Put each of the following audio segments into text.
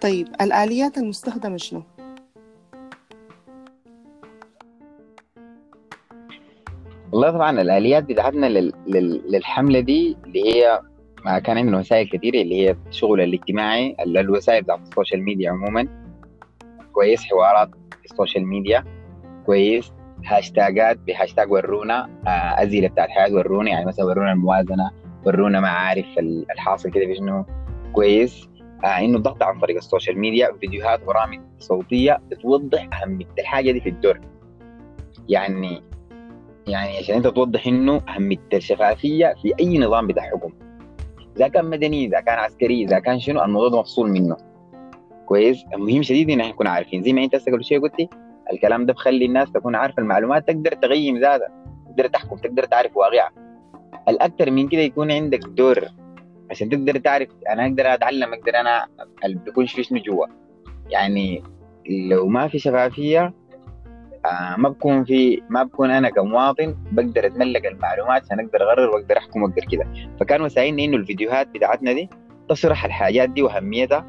طيب الآليات المستخدمة شنو؟ والله طبعا الآليات بتاعتنا لل... لل... للحملة دي اللي هي ما كان عندنا وسائل كثيرة اللي هي الشغل الاجتماعي ال- الوسائل بتاعت ال social media عموما. كويس حوارات ال social media. كويس هاشتاجات بهاشتاج ورونا آه، أسئلة بتاعت حياة ورونا يعني مثلا ورونا الموازنة ورونا معارف ال- الحاصل كده في شنو. كويس. إنه الضغط عن طريق ال social media فيديوهات برامج صوتية بتوضح اهميه الحاجة دي في الدور. يعني يعني عشان أنت توضح إنه اهميه الشفافيه في أي نظام بتاع حكم إذا كان مدني إذا كان عسكري إذا كان شنو الموضوع ده مفصول منه. كويس؟ مهم شديد إن إحنا نكون عارفين. زي ما أنت قبل شوية قلتي الكلام ده بخلي الناس تكون عارفة المعلومات تقدر تقيم ذاتها تقدر تحكم تقدر تعرف واقعها. الاكثر من كده يكون عندك دور. عشان تقدر تعرف أنا أقدر أتعلم أقدر أنا اللي بيكونش في شنو جوا. يعني لو ما في شفافية آه ما بكون في ما بكون أنا كمواطن بقدر أتملك المعلومات عشان أقدر أقرر وأقدر أحكم وأقدر كده. فكان وساعدني إنه الفيديوهات بتاعتنا دي تشرح الحاجات دي وأهميتها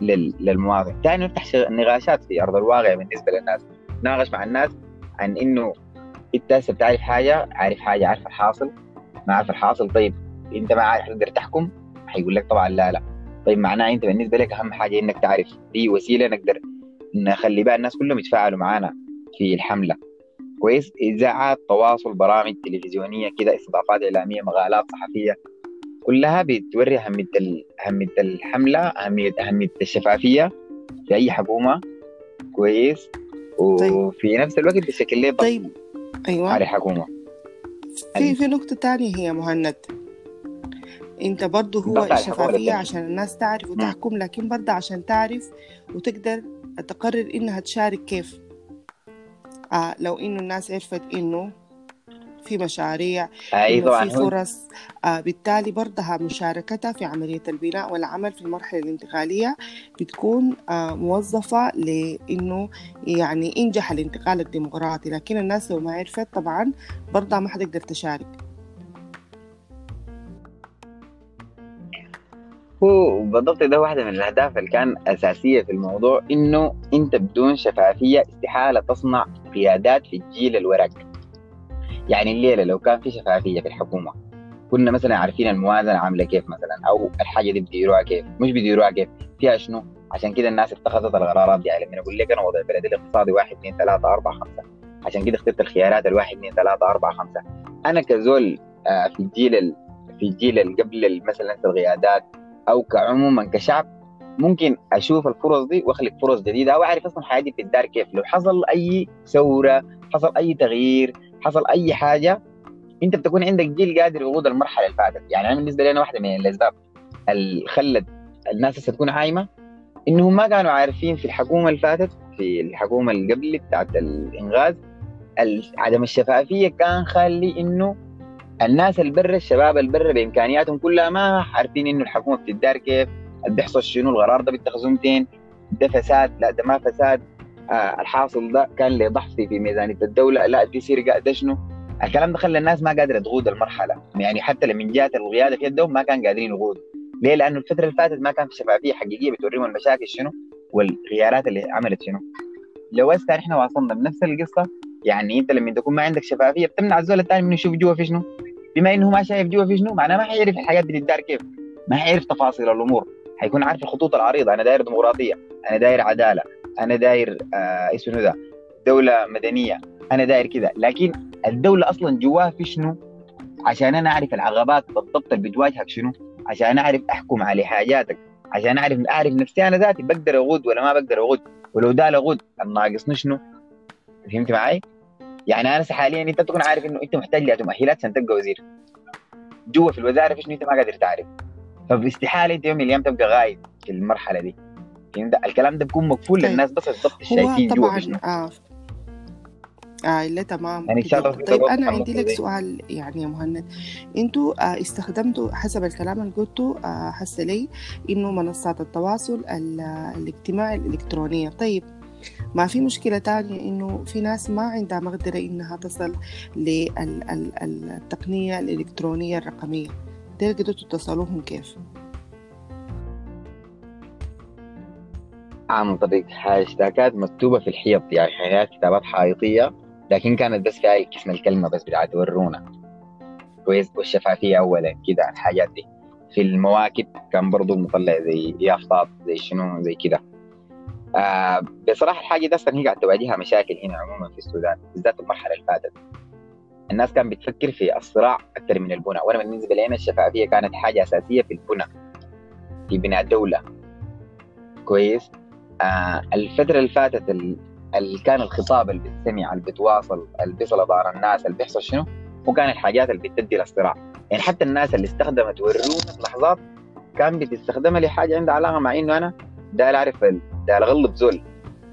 لل... للمواطن. ثاني نفتح. نقاشات في أرض الواقع بالنسبة للناس. ناقش مع الناس عن إنه انت بتعرف حاجة عارف حاجة عارف الحاصل. ما عارف الحاصل طيب. انت ما عارف تقدر تحكم؟ حيقول لك طبعا لا لا. طيب معناه انت بالنسبة لك أهم حاجة إنك تعرف. دي وسيلة نقدر نخلي بقى الناس كلهم يتفاعلوا معانا في الحملة. كويس؟ اذاعات تواصل برامج تلفزيونية كده استضافات إعلامية مقالات صحفية كلها بتوري أهمية أهمية الحملة أهمية أهمية الشفافية في أي حكومة. كويس؟ وفي نفس الوقت بشكل ليه طيب. أيوه. على الحكومة في في نقطة تانية هي مهند. انت برضو هو الشفافية للتانية. عشان الناس تعرف وتحكم لكن برضه عشان تعرف وتقدر تقرر انها تشارك كيف. آه لو إنه الناس عرفت إنه في مشاريع طبعا. في فرص آه بالتالي برضها مشاركتها في عملية البناء والعمل في المرحلة الانتقالية بتكون آه موظفة لإنه يعني ينجح الانتقال الديمقراطي. لكن الناس لو ما عرفت طبعا برضها ما حتقدر تشارك. هو بالضبط ده واحدة من الأهداف اللي كان أساسية في الموضوع إنه أنت بدون شفافية استحالة تصنع قيادات في الجيل الورق. يعني الليلة لو كان في شفافية في الحكومة كنا مثلا عارفين الموازنة عاملة كيف مثلا أو الحاجة دي بيديروها كيف مش بيديروها كيف فيها شنو؟ عشان كده الناس اتخذت القرارات دي يعني لما أقول لك أنا وضع بلدي الاقتصادي واحد اثنين ثلاثة أربعة خمسة. عشان كده اخترت الخيارات الواحد اثنين ثلاثة أربعة خمسة. أنا كزول آه، في الجيل ال- في الجيل اللي قبل مثلا القيادات أو كعموما كشعب ممكن أشوف الفرص دي وأخلق فرص جديدة. أو أعرف أصلا حياتي بتدار كيف. لو حصل أي ثورة حصل أي تغيير حصل أي حاجة أنت بتكون عندك جيل قادر يقود المرحلة اللي فاتت. يعني أنا بالنسبة لي أنا واحدة من الأسباب اللي خلت الناس هسه تكون عايمة إنهم ما كانوا عارفين في الحكومة اللي فاتت في الحكومة اللي قبل بتاعت الإنغاز ال- عدم الشفافية كان خالي إنه الناس البر الشباب البر بإمكانياتهم كلها ما عارفين إنه الحكومة بتدار كيف بيحصل شنو القرار ده بيتخذوه 200 ده فساد لا ده ما فساد. آه الحاصل ده كان له ضحف في ميزانية الدولة لا دي سرقه ده شنو؟ الكلام ده خلى الناس ما قادرة تقود المرحلة. يعني حتى لما جات القياده في يدهم ما كان قادرين يقودوا ليه؟ لأنه الفترة اللي فاتت ما كان في شفافية حقيقية بتوريهم المشاكل شنو؟ والخيارات اللي عملت شنو؟ لو هسه إحنا وصلنا بنفس القصة يعني أنت لما تكون ما عندك شفافية بتمنع الزول الثاني منه يشوف جوا في شنو؟ بما إنه ما شايف جوا في شنو معناه ما حيعرف الحاجات بتدار كيف. ما حيعرف تفاصيل الأمور. حيكون عارف الخطوط العريضة. أنا داير ديمقراطية أنا داير عدالة أنا داير آه اسمه ده دولة مدنية. أنا داير كذا لكن الدولة أصلا جواها في شنو؟ عشان أنا أعرف العقبات بالضبط اللي بتواجهك شنو. عشان أعرف أحكم على حاجاتك. عشان أعرف أعرف نفسي أنا ذاتي بقدر اغود ولا ما بقدر اغود ولو ده اغود الناقصني شنو؟ فهمت معي؟ يعني أنا حاليا أنت تكون عارف إنه أنت محتاج لها مؤهلات عشان تبقى وزير. جوا في الوزارة في شنو أنت ما قادر تعرف. فباستحاله أنت يوم من الأيام تبقى غايب في المرحلة دي. فهمت؟ الكلام ده بيكون مقفول طيب. للناس بس بالضبط هو شايفين جوا طبعا في شنو آه. آه لا تمام. يعني طيب عن عندي لك. سؤال يعني يا مهند. أنتوا آه استخدمتوا حسب الكلام اللي قلته آه هسه لي إنه منصات التواصل ال- الاجتماعي الإلكترونية. طيب ما في مشكلة تانية إنه في ناس ما عندها مقدرة إنها تصل للتقنية الإلكترونية الرقمية. ديل قدرتوا توصلوهم كيف؟ عن طريق هاشتاجات مكتوبة في الحيط يعني هي كتابات حائطية لكن كانت بس فيها اسم الكلمة بس بتاعت ورونا. كويس والشفافية أولا كده الحاجات دي. في المواكب كان برضو مطلع زي يافطات زي شنو زي كده. آه بصراحة الحاجة دي أصلا هي قاعد تواجهها مشاكل هنا عموما في السودان بالذات المرحلة اللي فاتت الناس كانت بتفكر في الصراع أكثر من البنى وأنا بالنسبة لي الشفافية كانت حاجة أساسية في البنى في بناء الدولة. كويس؟ آه الفترة اللي فاتت اللي كان الخطاب اللي بتسمع اللي بتواصل اللي بيصل دار الناس اللي بيحصل شنو؟ وكان الحاجات اللي بتدي للصراع. يعني حتى الناس اللي استخدمت ورونا لحظات كان بتستخدمها لحاجة عندها علاقة مع إنه أنا ده أعرف ده اغلط زول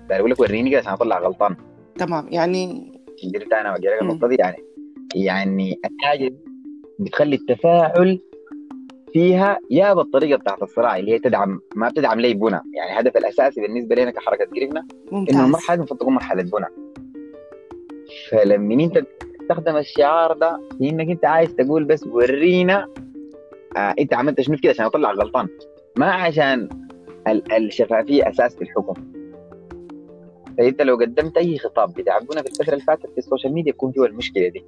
ده أقول لك وريني كده عشان أطلع غلطان. تمام يعني قدرت أنا واجي النقطة دي يعني يعني الحاجة بتخلي التفاعل فيها يا بالطريقة بتاعت الصراع اللي هي تدعم ما بتدعم لي بنى يعني الهدف الأساسي بالنسبة لنا كحركة قرفنا إنه المرحله المفروض تكون مرحلة بنى فلما أنت تستخدم الشعار ده في إنك أنت عايز تقول بس ورينا آه أنت عملت شنو كده عشان أطلع غلطان. ما عشان الشفافيه أساس في الحكم. فانت لو قدمت أي خطاب بتاع ورونا في الفترة اللي فاتت في ال social media يكون فيه المشكلة دي.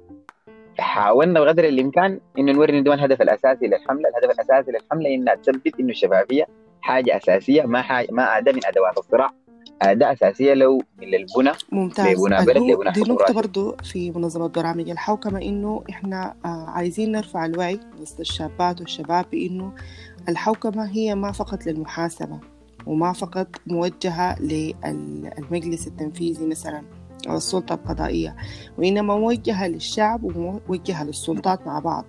فحاولنا بقدر الإمكان إنه نوري انه الهدف الأساسي للحملة، الهدف الأساسي للحملة إنها تثبت إنه الشفافية حاجة أساسية ما حاجة ما أداة من أدوات الصراع أداة أساسية لو للبنى ممتاز. لبنى بلد لبنى دي نقطة برضو في منظمة برامج الحوكمة إنه إحنا آه عايزين نرفع الوعي وسط الشابات والشباب بإنه الحوكمة هي ما فقط للمحاسبة وما فقط موجهة للمجلس التنفيذي مثلا أو السلطة القضائية. وإنما موجهة للشعب وموجهة للسلطات مع بعض.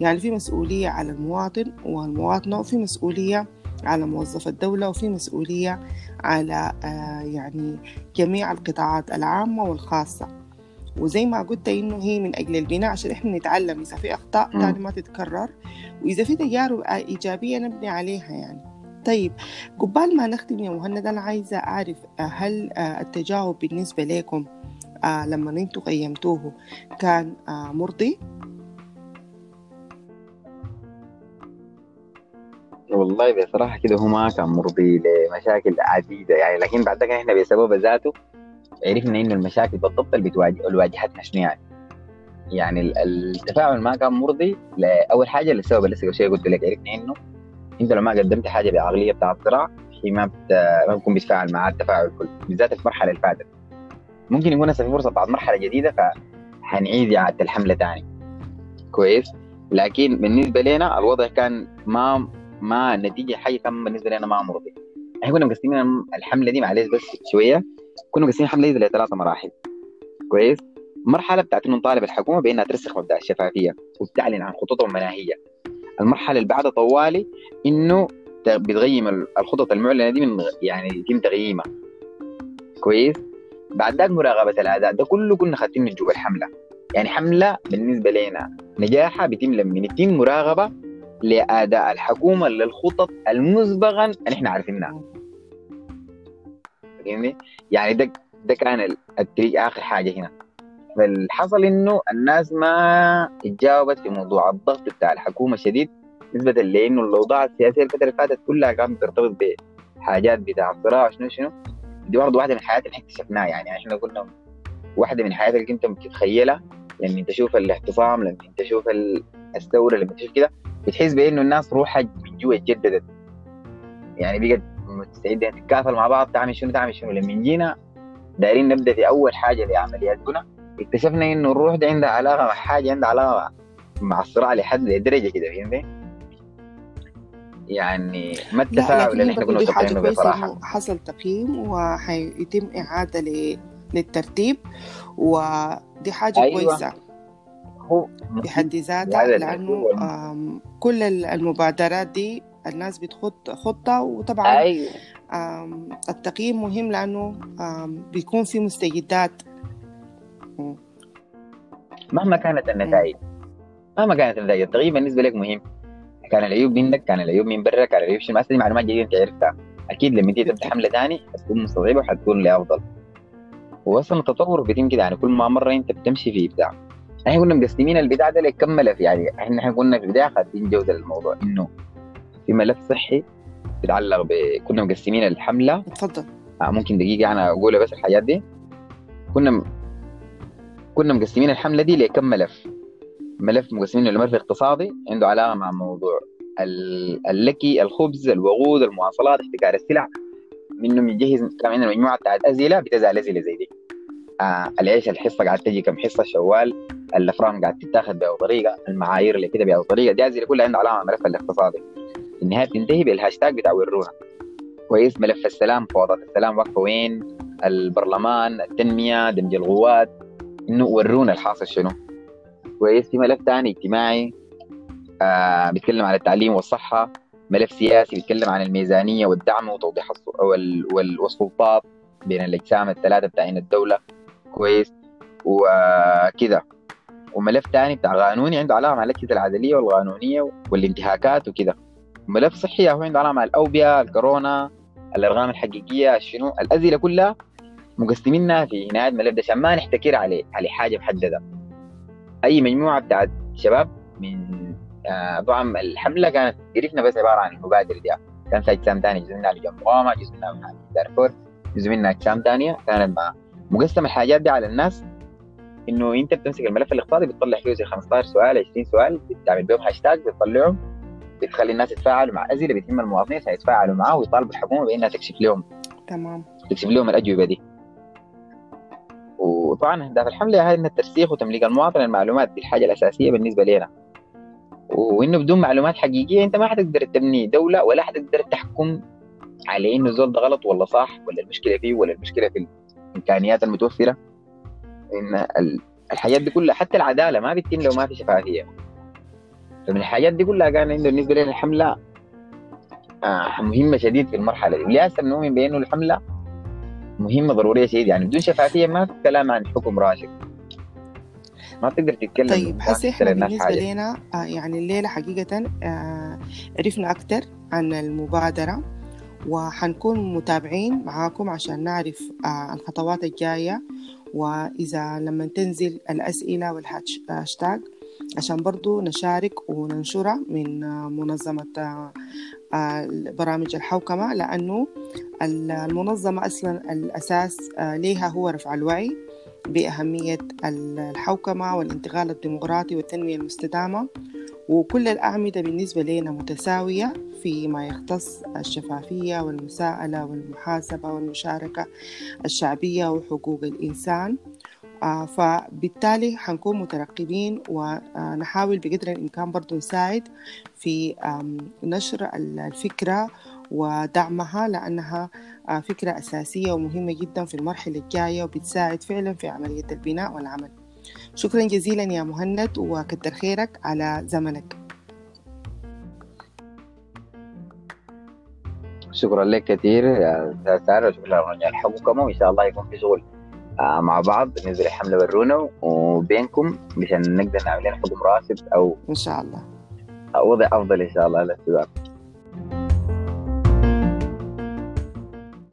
يعني في مسؤولية على المواطن والمواطنة وفي مسؤولية على موظف الدولة وفي مسؤولية على آه، يعني جميع القطاعات العامة والخاصة. وزي ما قلت إنه هي من أجل البناء عشان إحنا نتعلم. إذا في أخطاء تاني ما تتكرر. وإذا في تجارب إيجابية نبني عليها يعني. طيب قبال ما نختم يا مهند أنا عايزة أعرف آه، هل آه، التجاوب بالنسبة لكم لما أنتم قيمتوه كان مرضي؟ والله بصراحة كده هو ما كان مرضي لمشاكل عديدة يعني لكن بعد كده إحنا بسبب ذاته عرفنا إنه المشاكل بالضبط اللي بتواجه واجهتنا شنو يعني. يعني التفاعل ما كان مرضي لأول حاجة للسبب اللي لسه شوية قلت لك عرفنا إنه إنت لو ما قدمت حاجة بعقليه بتاع الصراع هي ما بت... ما بتكون بتفاعل مع التفاعل كله بالذات في المرحله اللي فاتت ممكن يكون هسه في فرصة بعد مرحلة جديدة فحنعيد إعادة الحملة ثاني كويس؟ لكن بالنسبة لنا الوضع كان ما ما النتيجه حاجة كان بالنسبة لنا ما مرضي. إحنا كنا مقسمين الحملة دي معلش بس شوية. كنا مقسمين الحملة دي لثلاث مراحل. كويس؟ مرحلة بتاعت إنه نطالب الحكومة بإنها ترسخ مبدأ الشفافية وتعلن عن خططها المناهية. المرحلة اللي بعدها طوالي إنه بتغيم الخطط المعلنة دي من يعني يتم تغييمها. كويس؟ بعد ذاك مراقبه الاداء ده كله كنا خاتين جوا الحملة. يعني حملة بالنسبة لنا نجاحها بيتم لما يتم مراقبة لاداء الحكومة للخطط المسبقا اللي إحنا عارفينها. فاهمني؟ يعني ده ده كان التريك آخر حاجة هنا. فالحصل إنه الناس ما اتجاوبت في موضوع الضغط بتاع الحكومة شديد نسبة لأنه الاوضاع السياسية الفترة اللي فاتت كلها كانت ترتبط بحاجات بتاع الصراع شنو شنو؟ دي برضه واحدة من الحاجات اللي اكتشفناها يعني إحنا قلنا واحدة من الحاجات اللي انت بتتخيلها لما تشوف الاعتصام لما تشوف الثورة لما تشوف كده بتحس بإنه الناس روحها من جوا اتجددت. يعني بقت مستعدة تتكافل مع بعض تعمل شنو تعمل شنو. لما جينا دايرين نبدأ في أول حاجة لعمليات بناء اكتشفنا إنه الروح دي عندها علاقة مع حاجة عندها علاقة مع الصراع لحد لدرجه كده فهمت؟ يعني ما التفاعل اللي إحنا كنا متوقعينه بصراحة. حصل تقييم وحيتم إعادة للترتيب ودي حاجة أيوة. كويسة. هو بحد ذاتها لأنه كل المبادرات دي الناس بتخط خطة وطبعا أيوة. التقييم مهم لأنه بيكون في مستجدات. مهما كانت النتائج. مهما كانت النتائج التقييم بالنسبة لك مهم. كان العيوب منك كان العيوب من برا كان العيوب شنو؟ دي معلومات جديده أنت عرفتها. أكيد لما تيجي تبدا حمله ثاني حتكون مستوعبه وحتكون لافضل واصلا التطور بيتم كده يعني كل ما مرة أنت بتمشي في إبداع. إحنا كنا مقسمين البتاع ده ليكمل في يعني إحنا إحنا كنا في البدايه خاطين جودة للموضوع إنه في ملف صحي بيتعلق ب كنا مقسمين الحملة. اتفضل. آه ممكن دقيقة أنا أقولها بس الحاجات دي. كنا كنا مقسمين الحملة دي لكم ملف. ملف مقسمينه لملف اقتصادي عنده علاقه مع موضوع اللي هي الخبز الوقود المواصلات احتكار السلع. منهم يجهز كان عندنا مجموعة بتاعت اسئله بتسأل اسئله زي دي. آه العيش الحصة قاعد تجي كم حصة شوال الافران قاعد تتاخذ باي طريقة المعايير اللي كده باي طريقة. دي اسئله كلها عندها علاقه مع الملف الاقتصادي. في النهاية بتنتهي بالهاشتاج بتاع ورونا كويس؟ ملف السلام فوضى السلام واقفه وين؟ البرلمان التنمية دمج القوات. إنه ورونا الحاصل شنو؟ كويس. في ملف ثاني اجتماعي آه بيتكلم عن التعليم والصحة. ملف سياسي بيتكلم عن الميزانية والدعم وتوضيح والسلطات بين الأجسام الثلاثة بتاعين الدولة. كويس. وكذا. وملف ثاني بتاع قانوني عنده علاقه مع الأجهزة العدلية والقانونيه والانتهاكات وكذا. ملف صحي هو عنده علاقه مع الأوبئة الكورونا الأرقام الحقيقية شنو؟ الاسئله كلها مقسمينها في نهاية الملف ده. عشان ما نحتكر عليه على حاجة محددة. أي مجموعة بتاعت شباب من آه طبعا الحملة كانت قريفنا بس عبارة عن المبادره دي. كان في اجسام ثانية جزء منها لجنب مقاومه جزء منها من دارفور جزء منها اجسام ثانية. كانت مع مقسم الحاجات دي على الناس إنه أنت بتمسك الملف الاقتصادي بتطلع فيه زي 15 سؤال 20 سؤال بتعمل بيهم هاشتاج بتطلعهم بتخلي الناس يتفاعلوا مع اسئله بتهم المواطنين يتفاعلوا معاه ويطالبوا الحكومة بإنها تكشف لهم تمام. تكشف لهم الأجوبة دي. وطبعا اهداف الحملة هي إن الترسيخ وتمليك المواطن المعلومات دي الحاجة الأساسية بالنسبة لنا وإنه بدون معلومات حقيقية أنت ما حتقدر تبني دولة ولا حتقدر تحكم على إنه الزول ده غلط ولا صح ولا المشكلة فيه ولا المشكلة في الإمكانيات المتوفرة. إن الحاجات دي كلها حتى العدالة ما بتتم لو ما في شفافية. فمن الحاجات دي كلها كان عنده بالنسبة لنا الحملة آه مهمة شديد في المرحلة دي. ولهسه نؤمن بأنه الحملة مهمة ضرورية شديد يعني بدون شفافية ما في كلام عن حكم راشد. ما بتقدر تتكلم طيب هسه إحنا بالنسبة لنا آه يعني الليلة حقيقة آه عرفنا أكثر عن المبادرة وحنكون متابعين معاكم عشان نعرف آه الخطوات الجاية وإذا لما تنزل الأسئلة والهاشتاج عشان برضو نشارك وننشرها من منظمة برامج الحوكمة لأنه المنظمة أصلا الأساس آه، ليها هو رفع الوعي بأهمية الحوكمة والانتقال الديمقراطي والتنمية المستدامة. وكل الأعمدة بالنسبة لنا متساوية فيما يختص الشفافية والمساءلة والمحاسبة والمشاركة الشعبية وحقوق الإنسان. فبالتالي حنكون مترقبين ونحاول بقدر الإمكان برضو نساعد في نشر الفكرة ودعمها لأنها آه، فكرة أساسية ومهمة جدا في المرحلة الجاية وبتساعد فعلا في عملية البناء والعمل. شكرا جزيلا يا مهند وكتر خيرك على زمنك. شكرا لك كثير يا سارة شكرا لك الحكومة وإن شاء الله يكون في شغل. آه، مع بعض ننزل الحملة ورونا وبينكم مشان نقدر نعمل لنا حكم راشد أو إن شاء الله. وضع أفضل إن شاءالله للشباب